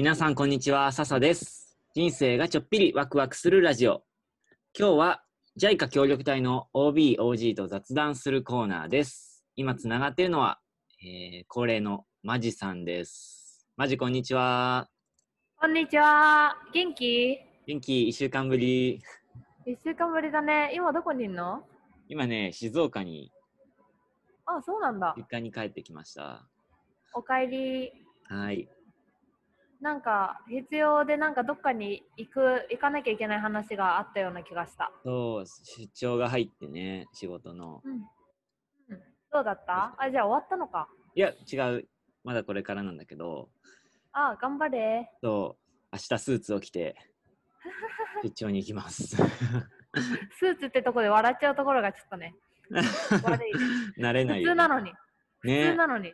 皆さん、こんにちは。笹です。人生がちょっぴりワクワクするラジオ。今日は JICA 協力隊の OB、OG と雑談するコーナーです。今つながっているのは、えー恒例のマジさんです。マジ、こんにちは。こんにちは。元気？元気、1週間ぶり。一週間ぶりだね。今どこにいんの？今ね、静岡に、あ、そうなんだ。実家に帰ってきました。おかえり。はい。なんか必要でなんかどっかに行く行かなきゃいけない話があったような気がした。そう、出張が入ってね、仕事の。うん。うん、どうだった？あ、じゃあ終わったのか。いや、違う。まだこれからなんだけど、あ、頑張れ。そう、明日スーツを着て、出張に行きます。スーツってとこで笑っちゃうところがちょっとね、悪い。普 慣れないよね、通なのに。普ね通なのに。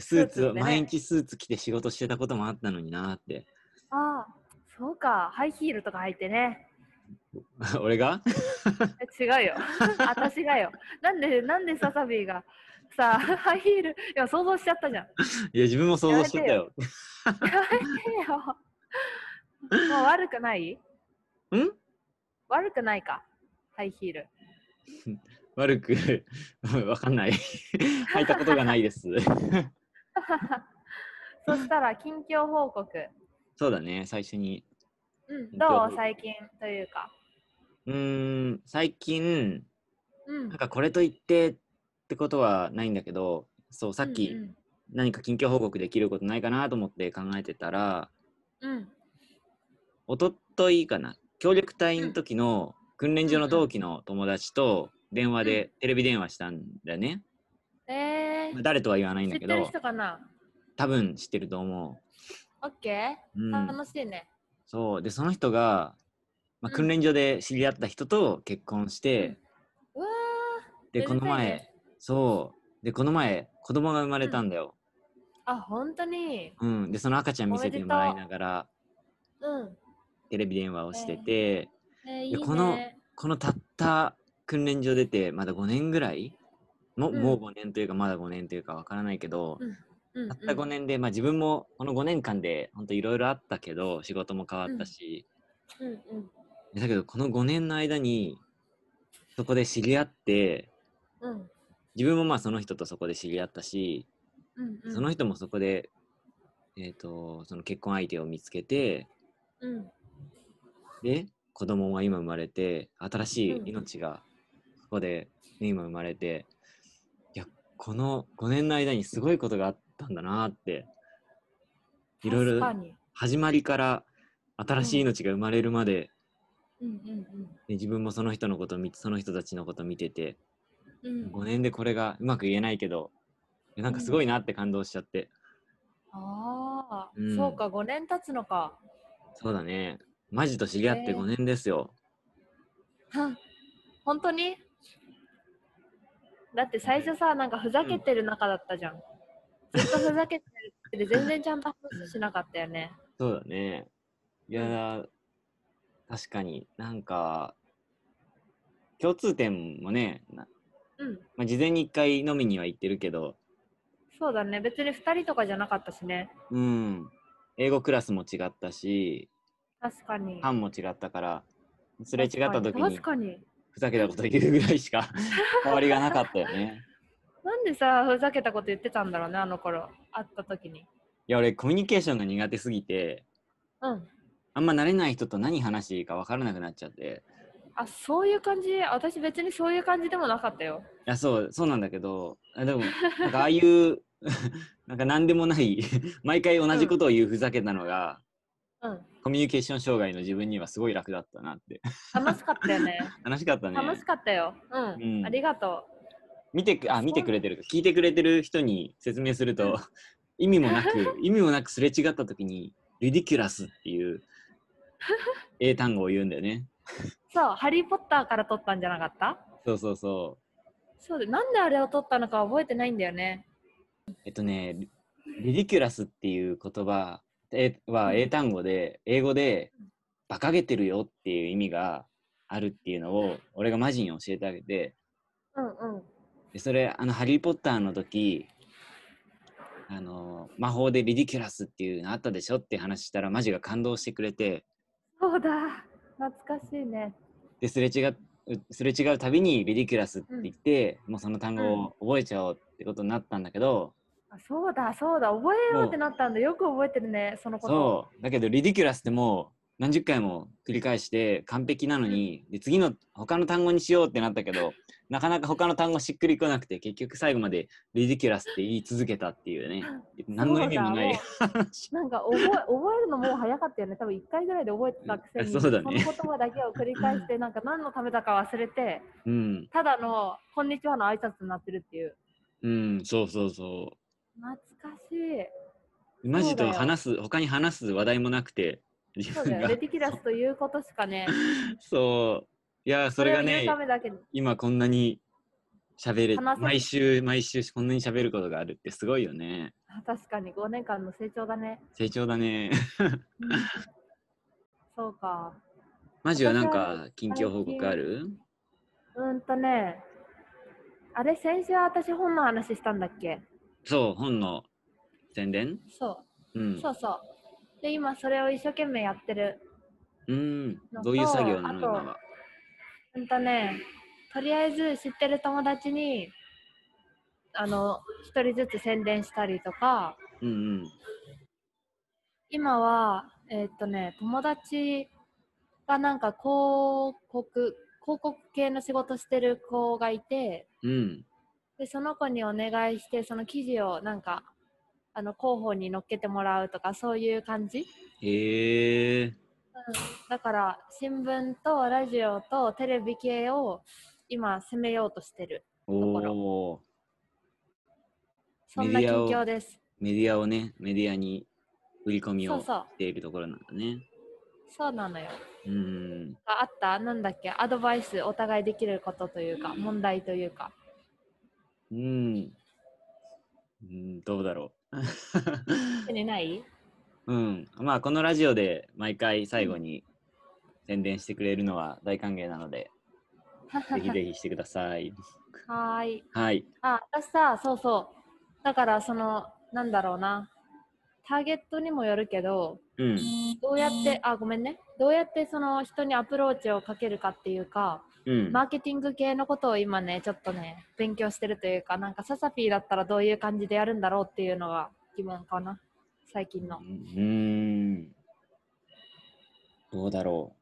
スーツね毎日スーツ着て仕事してたこともあったのになーって。ああ、そうか。ハイヒールとか履いてね。俺が？え違うよ。私がよ。なんで、なんでササビーがさあ、ハイヒール、いや、想像しちゃったじゃん。いや、自分も想像しちゃったよ。やめてよ。もう悪くない？ん？悪くないか？ハイヒール。悪く、わかんない。履いたことがないです。そしたら、近況報告。そうだね、最初に。うん、どう？最近というか。うーん、最近、うん。なんかこれと言ってってことはないんだけど、そう、さっきうん何か近況報告できることないかなと思って考えてたら、うん。うんおとといかな、協力隊の時の訓練所の同期の友達と電話で、テレビ電話したんだよね。えー、まあ誰とは言わないんだけど知ってる、人かな？多分知ってると思オッケう。うー、ん、楽しいね。そう。で、その人が、まあ、うん訓練所で知り合った人と結婚して、うわで、この前、そう。で、この前、子供が生まれたんだよ。ー、あ、本当に？うん。で、その赤ちゃん見せてもらいながら、うん。テレビ電話をしてて、えー、いいね。このこのたった訓練所出て、まだ5年ぐらいも,、うん。もう5年というか、まだ5年というかわからないけど、たった5年で、まあ自分もこの5年間で本当いろいろあったけど、仕事も変わったし、だけどこの5年の間に、そこで知り合って、うん、自分もまあその人とそこで知り合ったし、うん、うん。その人もそこで、えっ、と、その結婚相手を見つけて、うん、で、子供が今生まれて、新しい命がそこで、ね、今生まれて、この5年の間にすごいことがあったんだなって、いろいろ。始まりから新しい命が生まれるまで、うん、うん、ね自分もその人のことを見て、その人たちのことを見てて、うん。うん5年でこれがうまく言えないけど、なんかすごいなって感動しちゃって、ああ、うんそうか、5年経つのか。そうだね。マジと知り合ってへー5年ですよ。は ん本当に？だって最初さ、なんかふざけてる仲だったじゃん。ずっとふざけてるで全然ちゃんと話しなかったよね。そうだね。いやー、確かになんか、共通点もね、なうん。まあ、事前に一回飲みには行ってるけど、そうだね。別に2人とかじゃなかったしね。うん、英語クラスも違ったし、確かに。班も違ったから、すれ違った時に確かに。ふざけたこと言うぐらいしか 変わりがなかったよね。なんでさ、ふざけたこと言ってたんだろうね、あの頃。会った時に。いや、俺コミュニケーションが苦手すぎて、うん。あんま慣れない人と何話していいか分からなくなっちゃって。あ、そういう感じ？私別にそういう感じでもなかったよ。いや、そう、そうなんだけど、あでも、なんかああいう、なんか何でもない、毎回同じことを言うふざけたのが、うん。コミュニケーション障害の自分にはすごい楽だったなって。楽しかったよね。楽しかったね。楽しかったよ。うん。うんありがと見てく、あ、見てくれてるか。聞いてくれてる人に説明すると、意味もなく、意味もなくすれ違った時に、リディキュラスっていう 英単語を言うんだよね。う。そう、ハリー・ポッターから取ったんじゃなかった？そうそうそそうで、なんであれを取ったのか覚えてないんだよね。う。えっとね、リリディキュラスっていう言葉えは英単語で、英語で、馬鹿げてるよっていう意味があるっていうのを、俺がマジに教えてあげて、うんうん。でそれ、あの、ハリー・ポッターの時、あの魔法でリディキュラスっていうのあったでしょって話したらマジが感動してくれてそうだ。懐かしいね。ですれ違うすれ違うたびにリディキュラスって言って、もうその単語を覚えちゃおうってことになったんだけど、あそうだ、そうだ。覚えようってなったんだ。よく覚えてるね、そのこと。そうだけどリディキュラスってもう何十回も繰り返して完璧なのに、で次の他の単語にしようってなったけどなかなか他の単語しっくりこなくて結局最後までリディキュラスって言い続けたっていうね何の意味もない話なんか覚え覚えるのもう早かったよね。多分1回ぐらいで覚えてたくせに、うんそうだねの言葉だけを繰り返して、なんか何のためだか忘れて、うんただのこんにちはの挨拶になってるっていう。うんそうそうそ懐かしい。うマジと話す他に話す話題もなくて自そうだよ。分がレディキュラスということしかね、そういやそれがね。今こんなに喋る毎週毎週こんなに喋ることがあるってすごいよねあ確かに5年間の成長だね。成長だね そうか。マジはなん私かは近況報告ある？うんとね、あれ、先週私本の話したんだっけ？そう本の宣伝？そう。う、ん。そうそう。で、今それを一生懸命やってる。うん。のどういう作業なのあと今はうんとね、とりあえず知ってる友達に、あの、一人ずつ宣伝したりとか、うんうん。今は、えーっとね、友達がなんか広告、広告系の仕事してる子がいて、うんで、その子にお願いして、その記事をなんか、あの、広報に載っけてもらうとか、そういう感じ、へえだから、新聞とラジオとテレビ系を今攻めようとしてる。おころおそんな近況です。メディアをねメディアに売り込みをし。ているところなんだねそうなのよ。うんああった？なんだっけ？アドバイスお互いできることというか、問題というか。うんうんどうだろう手にない？うん、まあこのラジオで毎回最後に宣伝してくれるのは大歓迎なので、ぜひぜひしてください。はーい。はい。あ、私さ、そうそう。だから、その、なんだろうな。ターゲットにもよるけど、うん。どうやって、あ、ごめんね。どうやってその人にアプローチをかけるかっていうか、うん。マーケティング系のことを今ね、ちょっとね、勉強してるというか、なんかササピーだったらどういう感じでやるんだろうっていうのが疑問かな。最近のう。ん。どうだろ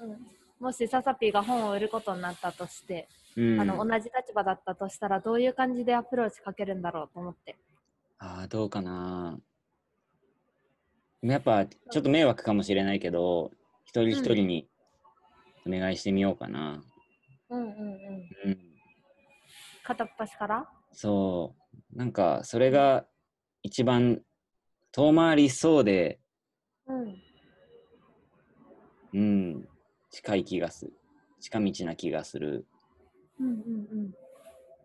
うん、もしササピーが本を売ることになったとして、う。うん。あの同じ立場だったとしたらどういう感じでアプローチかけるんだろうと思って。ああ、どうかな。やっぱちょっと迷惑かもしれないけど、一人一人にお願いしてみようかな。うんうんうん。うん。片っ端から？そう。なんかそれが一番遠回りそうで、うん。うん、近い気がする。近道な気がする。うんうんうん。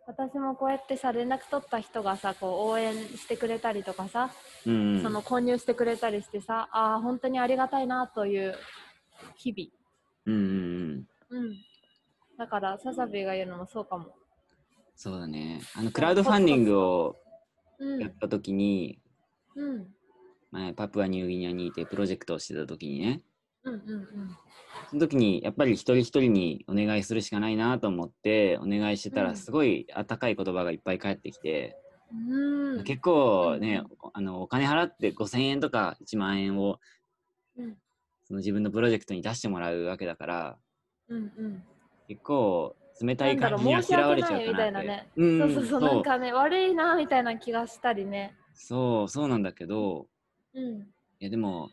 私もこうやってさ、連絡取った人がさ、こう応援してくれたりとかさ、うん。その購入してくれたりしてさ、ああ、本当にありがたいなという日うんうんうん。々。うん。だから、ササビーが言うのもそうかも。そうだね。あの、クラウドファンディングをうん。やった時に、うん。前パプアニューギニアにいてプロジェクトをしてた時にね、うんうんその時にやっぱり一人一人にお願いするしかないなと思ってお願いしてたうんらすごい温かい言葉がいっぱい返ってきて、うん。うん。結構ね、うんあのお金払って5000円とか1万円をうんその自分のプロジェクトに出してもらうわけだからうんうん。結構冷たい感じにあしらわれちゃう申し訳ないみたいかなね。うんそうそうそう、なんかね、悪いなみたいな気がしたりね。そうそうなんだけどうん。いやでも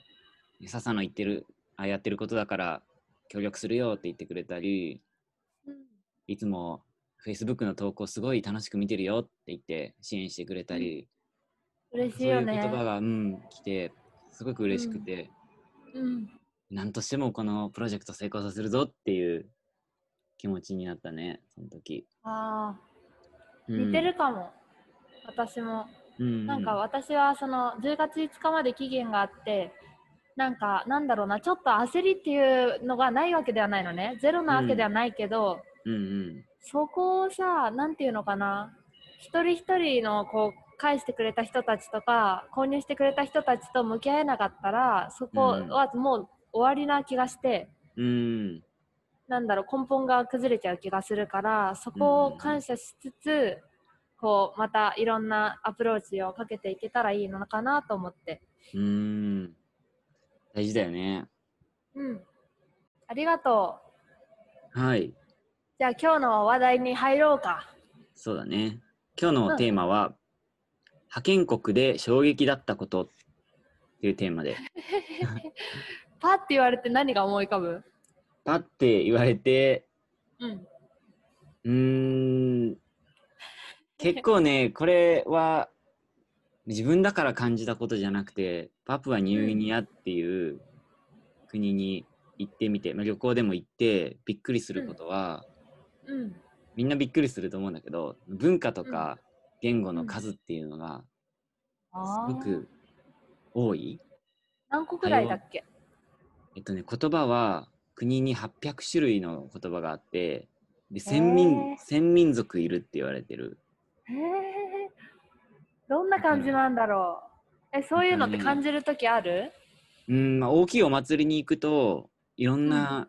笹の言ってるああやってることだから協力するよって言ってくれたりうんいつも Facebook の投稿すごい楽しく見てるよって言って支援してくれたり、そういう嬉しいよね。言葉が、うん、来てすごく嬉しくて、うん。なんとしてもこのプロジェクト成功させるぞっていう気持ちになったねその時、ああ、うん似てるかも。私も。うんなんか私はその10月5日まで期限があって、なんかなんだろうな、ちょっと焦りっていうのがないわけではないのね。ゼロなわけではないけど、うんうんそこをさ、なんていうのかな、一人一人のこう返してくれた人たちとか購入してくれた人たちと向き合えなかったらそこはもう終わりな気がして、うん。なんだろう根本が崩れちゃう気がするからそこを感謝しつつ、こうまたいろんなアプローチをかけていけたらいいのかなと思ってうん。大事だよね。うんありがとうはい。じゃあ今日の話題に入ろうかそうだね。今日のテーマは、派遣国で衝撃だったことっていうテーマで、パッて言われて何が思い浮かぶ？パッて言われて、うん。うーん、結構ね、これは自分だから感じたことじゃなくて、パプアニューギニアっていう国に行ってみて、まあ、旅行でも行ってびっくりすることは、うん。みんなびっくりすると思うんだけど、文化とか言語の数っていうのがすごく多い。何個くらいだっけ？えっとね、言葉は国に800種類の言葉があって、で1000民民族いるって言われてる。へえどんな感じなんだろう。えそういうのって感じるときある？うん、まあ、大きいお祭りに行くといろんな、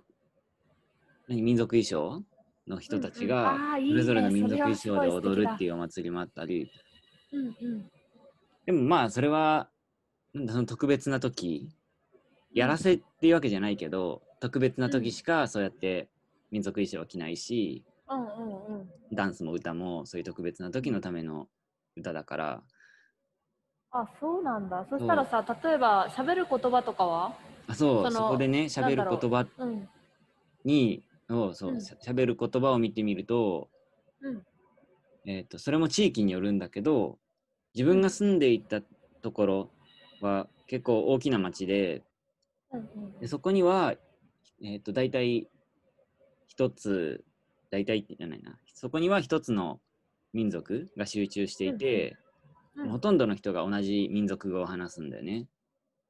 何民族衣装の人たちうんがそれぞれの民族衣装で踊るっていうお祭りもあったり。うんうん。でもまあそれはなんだその特別な時やらせっていうわけじゃないけど特別な時しかそうやって民族衣装は着ないしうんうんうん。ダンスも歌もそういう特別な時のための歌だから。あそうなんだ。そしたらさ例えば喋る言葉とかは？あそう。そこでね喋る言葉うん。にをそううん。しゃべる言葉を見てみると,、うん。えー、とそれも地域によるんだけど自分が住んでいたところは結構大きな町ででそこには、えー、と大体一つ大体じゃないな。そこには一つの民族が集中していて、うんほとんどの人が同じ民族語を話すんだよね。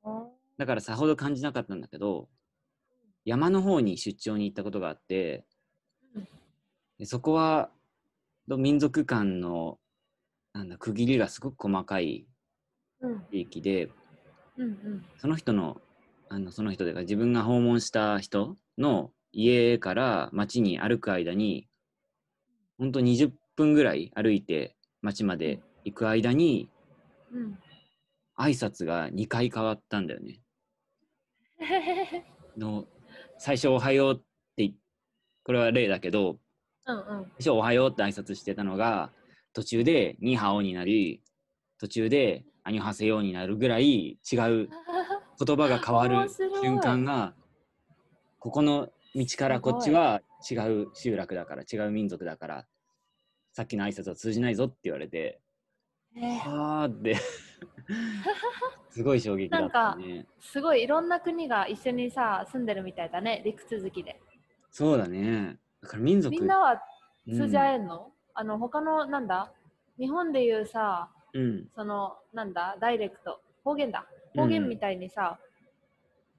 あだからさほど感じなかったんだけど山の方に出張に行ったことがあってうん。でそこはど民族間のなんだ区切りがすごく細かいうん。地域でうんうん。その人のあのその人で自分が訪問した人の家から町に歩く間に本当20分ぐらい歩いて町まで行く間にうん。挨拶が2回変わったんだよね。の最初「おはよう」っていこれは例だけどうんうん。最初「おはよう」って挨拶してたのが途中で「ニーハオ」になり途中で「アニョハセヨ」になるぐらい違う 言葉が変わる瞬間がここの道からこっちは違う集落だから違う民族だからさっきの挨拶は通じないぞって言われてえー。はあって すごい衝撃だったね。すごいいろんな国が一緒にさ住んでるみたいだね陸続きで。そうだね。だから民族みんなはうん。通じ合えんの、あの他のなんだ？日本でいうさうん。そのなんだ？ダイレクト。方言だ方言みたいにさ、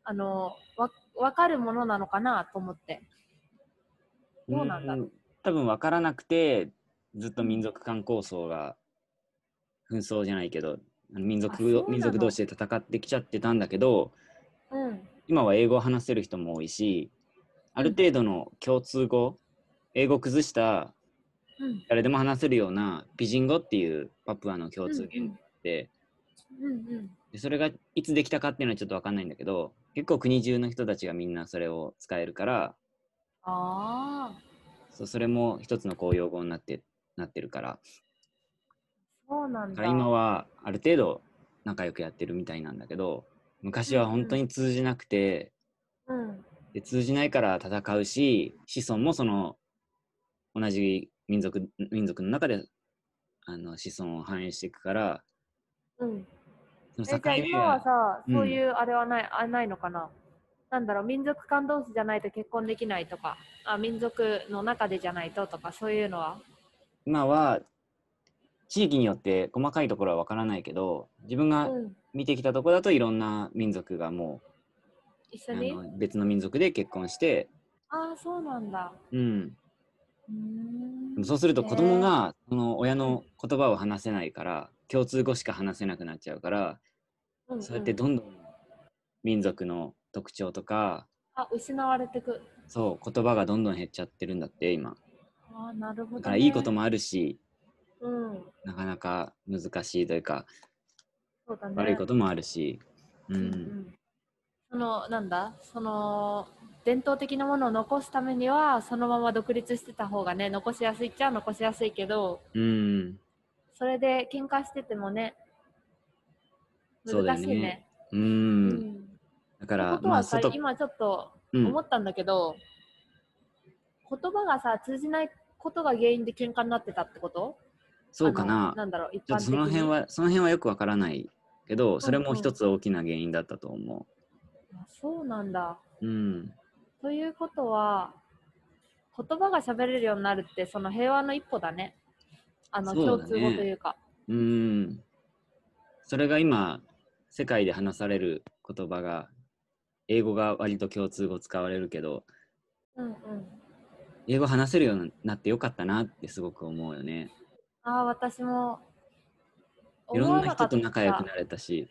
あのわ分かるものなのかなと思って。どうなんだろう。うん多分分からなくてずっと民族間構想が紛争じゃないけど民族民族同士で戦ってきちゃってたんだけどうん。今は英語を話せる人も多いしある程度の共通語英語を崩したうん。誰でも話せるようなピジン語っていうパプアの共通言語で,、うんうんでそれがいつできたかっていうのはちょっと分かんないんだけど結構国中の人たちがみんなそれを使えるからああそうそれも一つの公用語になってなってるから。そうなんだ。だから今はある程度仲良くやってるみたいなんだけど昔は本当に通じなくて、うん。で通じないから戦うし子孫もその同じ民族民族の中であの子孫を繁栄していくからうんえじゃあ今はさ、うん。そういうあれはないあないのかな？なんだろう民族間同士じゃないと結婚できないとか。あ民族の中でじゃないととかそういうのは？今は地域によって細かいところはわからないけど自分がうん。見てきたところだといろんな民族がもうあ一緒に？の別の民族で結婚して、ああそうなんだ。うんそうすると子供がその親の言葉を話せないから共通語しか話せなくなっちゃうから、うんうんそうやってどんどん民族の特徴とかあ、失われてく。そう言葉がどんどん減っちゃってるんだって今あーなるほど、ね。だからいいこともあるしうん。なかなか難しいというかそうだね。悪いこともあるし、ううんんそのなんだ？その伝統的なものを残すためにはそのまま独立してた方がね残しやすいっちゃ残しやすいけどうん。それで喧嘩しててもね難しいね。ううん。んだからことはさ、まあ外今ちょっとうん。思ったんだけど、言葉がさ通じないことが原因で喧嘩になってたってこと？そうかな。なんだろう一般その辺はその辺はよくわからないけどそれうんうん。も一つ大きな原因だったと思あそうなんだ。う。うんということは言葉が喋れるようになるってその平和の一歩だね。あの共通語というか。うんそれが今世界で話される言葉が英語が割と共通語使われるけどうんうん。英語話せるようになってよかったなってすごく思うよね。ああ、私も。いろんな人と仲良くる。なれたし。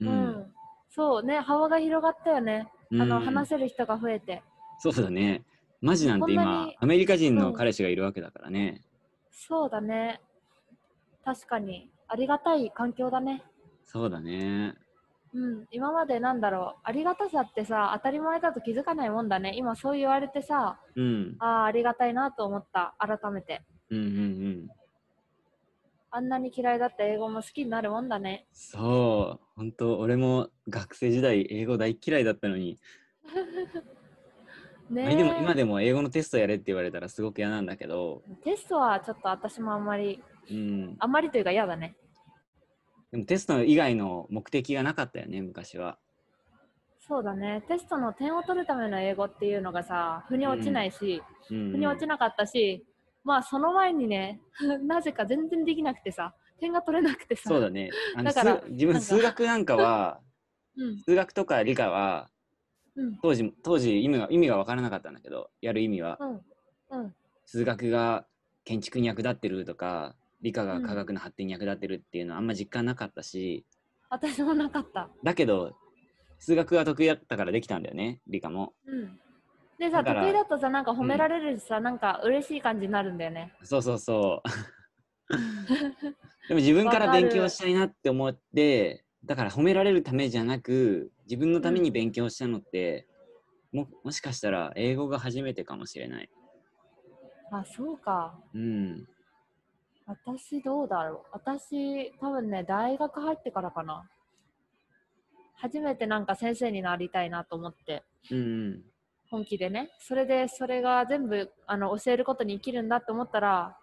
う、うんそうね、幅が広がったよね。あの、うん話せる人が増えて。そうだね。マジなんて今アメリカ人うんの彼氏がいるわけだからね。そうだね。確かに。ありがたい環境だね。そうだね。うん、今までなんだろう、ありがたさってさ、当たり前だと気づかないもんだね。今そう言われてさ、うん。ああ、ありがたいなと思った、改めて。うんうんうん。あんなに嫌いだった英語も好きになるもんだね。そう。本当俺も学生時代英語大嫌いだったのに、ねでも今でも英語のテストやれって言われたらすごく嫌なんだけど、テストはちょっと私もあんまり、うん。あんまりというか嫌だね。でもテスト以外の目的がなかったよね、昔は。そうだね。テストの点を取るための英語っていうのがさ、腑に落ちないし、うん、腑に落ちなかったし、まあその前にね、なぜか全然できなくてさ、点が取れなくてさ。そうだね。あのだから数自分数学なんかは、うん。数学とか理科はうん。当時当時意味が意味が分からなかったんだけどやる意味はうん。うん。数学が建築に役立ってるとか理科が科学の発展に役立ってるっていうのはあんま実感なかったし、私もなかった。だけど数学が得意だったからできたんだよね理科もうん。でさ、得意だとさ、なんか褒められるしさ、なんか嬉しい感じになるんだよね。そうそうそう。でも自分から勉強したいなって思ってだから褒められるためじゃなく自分のために勉強したのって、ももしかしたら英語が初めてかもしれない。あ、そうか。うん。私どうだろう。私多分ね大学入ってからかな。初めてなんか先生になりたいなと思って。うん本気でね。それでそれが全部あの教えることに生きるんだって思ったら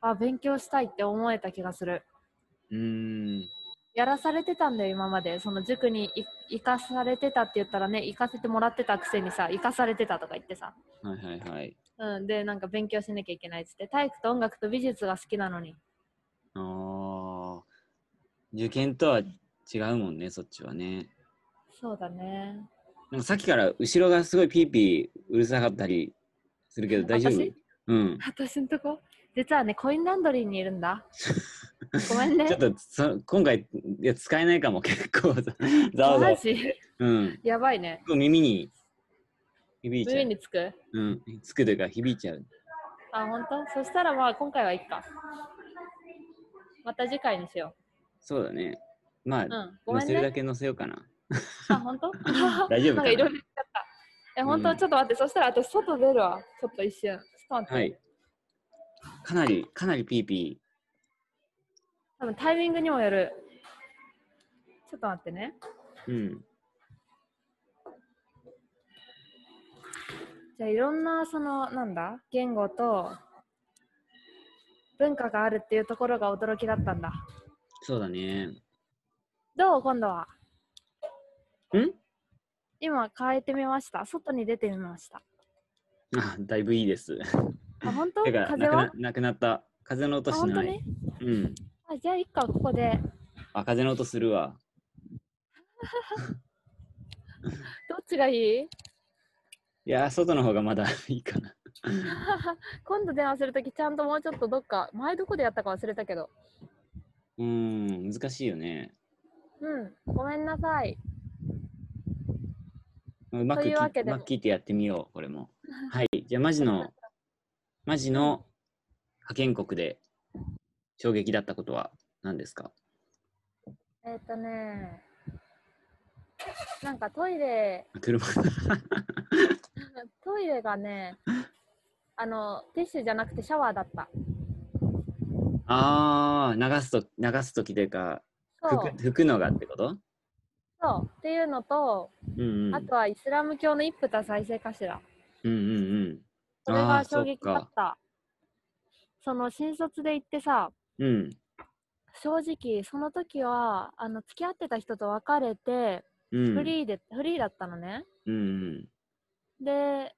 あ勉強したいって思えた気がする。うんうん。やらされてたんだよ今まで。その塾にい行かされてたって言ったらね行かせてもらってたくせにさ行かされてたとか言ってさ。はいはいはい。うん、でなんか勉強しなきゃいけないっつって。体育と音楽と美術が好きなのに。ああ受験とは違うもんねそっちはね。そうだねなんかさっきから後ろがすごいピーピーうるさかったりするけど大丈夫？私うん。私んとこ？実はねコインランドリーにいるんだ。ごめんね。ちょっとそ今回いや使えないかも。結構ざざわ。ざわうん。やばいね。耳に響いちゃう。上につく？うん。つくというか響いちゃう。あ本当？そしたらまあ今回はいいか。また次回にしよそうだね。まあ、ううん。ごめん乗せるだねけ乗せようかなあ本当？大丈夫かな？なんかいろいろ言っちゃった。え本当、うん。ちょっと待ってそしたら私外出るわ。ちょっと一瞬。ちょっと待って、はい。かなりかなりピーピ多分タイミングにもよる。ちょっと待ってね。ーうん。じゃあいろんなそのなんだ？言語と文化があるっていうところが驚きだったんだ。そうだね。どう？今度はん？今変えてみました。外に出てみました。あだいぶいいです。あ本当？てか風は？なくなった。風の音あしない。本当に？うん。あじゃあいっかここで。あ風の音するわ。どっちがいい？いやー外の方がまだいいかな。今度電話するときちゃんともうちょっとどっか前どこでやったか忘れたけど。うん、難しいよね。うん、ごめんなさい。うまくうまく聞いてやってみよう、これも。はい。じゃあ、マジの、マジの派遣国で衝撃だったことは何ですか？えっ、とね、なんかトイレ、車。トイレがね、あの、ティッシュじゃなくてシャワーだった。ああ、流すと、流すときというか、拭く拭くのがってこと？そうっていうのと、うんうん。あとはイスラム教の一夫多妻制かしら。うんうんうん。それが衝撃だそった。その新卒で行ってさ、うん。正直その時はあの付き合ってた人と別れて、うん。フリーでフリーだったのね。うんうん。で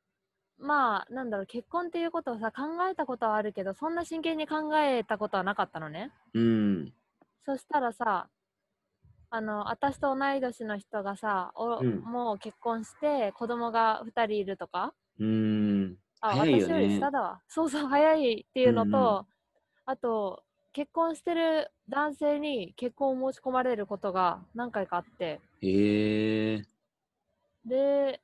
まあなんだろう結婚っていうことをさ考えたことはあるけどそんな真剣に考えたことはなかったのね。うん。そしたらさあの私と同い年の人がさお、うん。もう結婚して子供が2人いるとか？うん。あ早いよ私よりね下だわ。そうそう早いっていうのと、うんうん。あと結婚してる男性に結婚を申し込まれることが何回かあって。へえ。で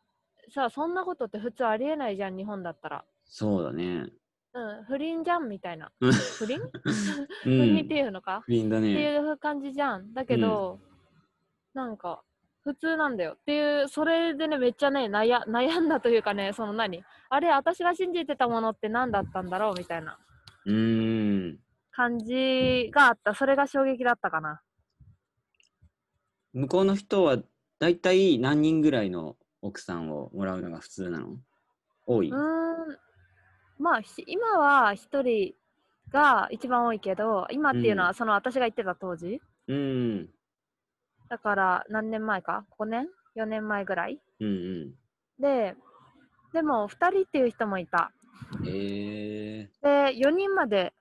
さあそんなことって普通ありえないじゃん日本だったら。そうだね。うん不倫じゃんみたいな。う ん不倫？う 不倫ってん。いうのか、不倫だってね。いう感じじゃん。だけど、なんか普通なんだよ。っていうそれでねめっちゃね悩悩んだというかねその何？あれ私が信じてたものって何だったんだろうみたいな。うーん。感じがあった。それが衝撃だったかな。向こうの人は大体何人ぐらいの奥さんをもらうのが普通なの？多い？うーん。まあひ今は一人が一番多いけど今っていうのうはその私が言ってた当時、うん。だから何年前か？5年？4年前ぐらい？うんうん。ででも2人っていう人もいた。へえ。で4人まで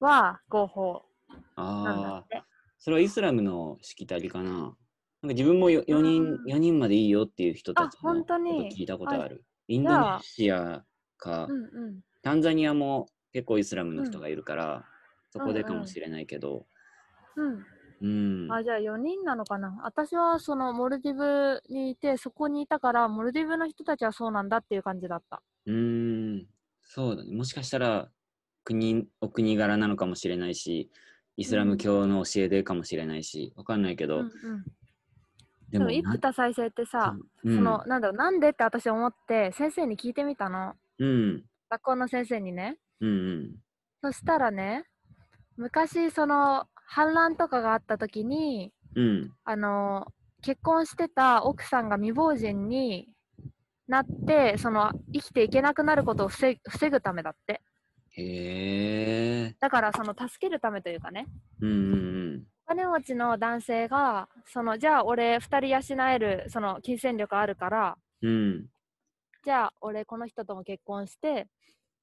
は合法。なんだああ。って。それはイスラムのしきたりかな？なんか自分もよ4人、うん。四人までいいよっていう人たちあ本のこと当に聞いたことあはる。インドネシアか、うんうん。タンザニアも結構イスラムの人がいるから、そこでかもしれないけど、うんうん。あじゃあ4人なのかな。私はそのモルディブにいてそこにいたからモルディブの人たちはそうなんだっていう感じだった。うーん、そうだね。もしかしたら国、お国柄なのかもしれないし、イスラム教の教えでかもしれないし、わかんないけど、うんうん。でもなでも一夫多妻制ってさ、うん、そのなんだろうなんでって私思って先生に聞いてみたの。うん、学校の先生にね。うん、うん、そしたらね昔その反乱とかがあった時にうん、あの結婚してた奥さんが未亡人になってその生きていけなくなることを防防ぐためだって。へえ、だからその助けるためというかね。うん、うん、お金持ちの男性がそのじゃあ俺2人養えるその金銭力あるからうん、うん、じゃあ俺この人とも結婚して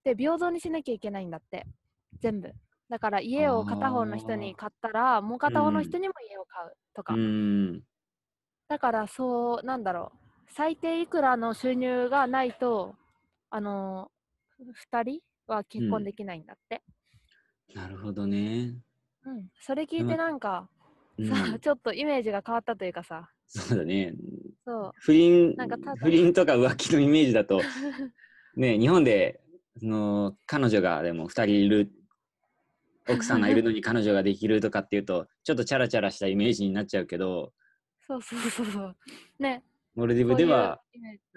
で平等にしなきゃいけないんだって。全部だから家を片方の人に買ったらもう片方の人にも家を買うとか、うん、だからそうなんだろう。最低いくらの収入がないとあの2人は結婚できないんだって、なるほどね。うん。それ聞いてなんか、うん。さちょっとイメージが変わったというかさ。そうだね。そう。不倫なんか不倫とか浮気のイメージだと、ね、日本でその彼女がでも2人いる奥さんがいるのに彼女ができるとかっていうとちょっとチャラチャラしたイメージになっちゃうけどそうそうそうそう。ね。モルディブでは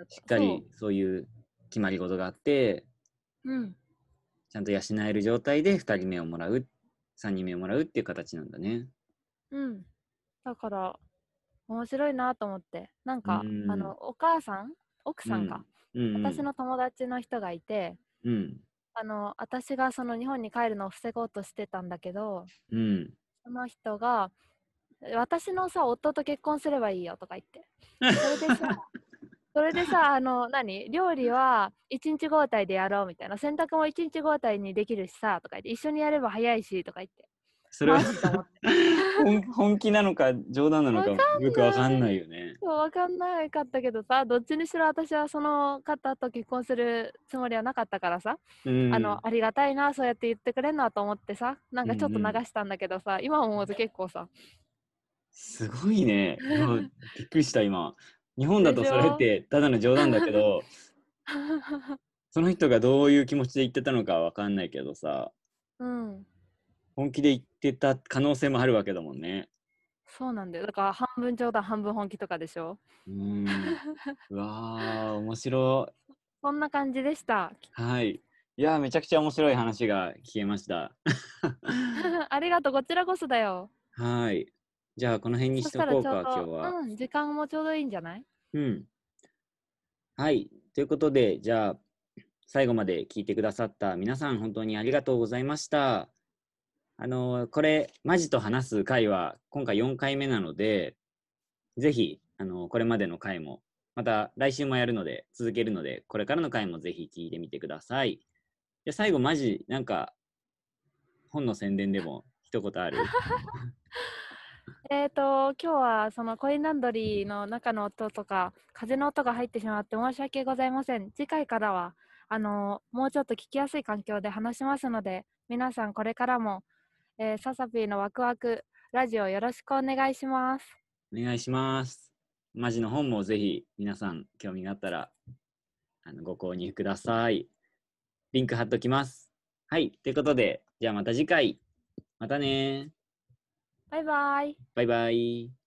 しっかりそういう決まり事があってそううん。ちゃんと養える状態で2人目をもらう3人目をもらうっていう形なんだね。うん。だから面白いなと思って。なんかうん。あのお母さん？奥さんか、うんうん、私の友達の人がいてうんあの私がその日本に帰るのを防ごうとしてたんだけどうん。その人が私のさ夫と結婚すればいいよとか言って。それでさ それでさあの何料理は1日交代でやろうみたいな洗濯も1日交代にできるしさとか言って一緒にやれば早いしとか言ってそれは。本本気なのか冗談なのかよくわかんないよね。わかんないかったけどさ、どっちにしろ私はその方と結婚するつもりはなかったからさ、うん、あのありがたいな、そうやって言ってくれんなと思ってさ、なんかちょっとうんうん流したんだけどさ、今思うと結構さ、すごいね。びっくりした今。日本だとそれってただの冗談だけど、その人がどういう気持ちで言ってたのかわかんないけどさ、うん、本気で言ってた可能性もあるわけだもんね。そうなんだよ。だから半分冗談、半分本気とかでしょ。うん。うわー、面白い。そんな感じでした。はい。いやー、めちゃくちゃ面白い話が聞けました。ありがとう、こちらこそだよ。はい。じゃあ、この辺にしとこうか、今日ど、は。うん、時間もちょうどいいんじゃない？うん。はい。ということで、じゃあ、最後まで聞いてくださった皆さん、本当にありがとうございました。あのこれ、マジと話す回は、今回4回目なので、ぜひ、あのこれまでの回も、また来週もやるので、続けるので、これからの回もぜひ聞いてみてください。で、最後、マジ、なんか、本の宣伝でも一言ある？えーと、今日はそのコインランドリーの中の音とか、風の音が入ってしまって申し訳ございません。次回からは、あのもうちょっと聞きやすい環境で話しますので、皆さんこれからも、えーササピーのワクワクラジオよろしくお願いします。お願いします。マジの本もぜひ皆さん興味があったらあのご購入ください。リンク貼っときます。はい。ということで、じゃあまた次回。またねバイバイ。バイバイ。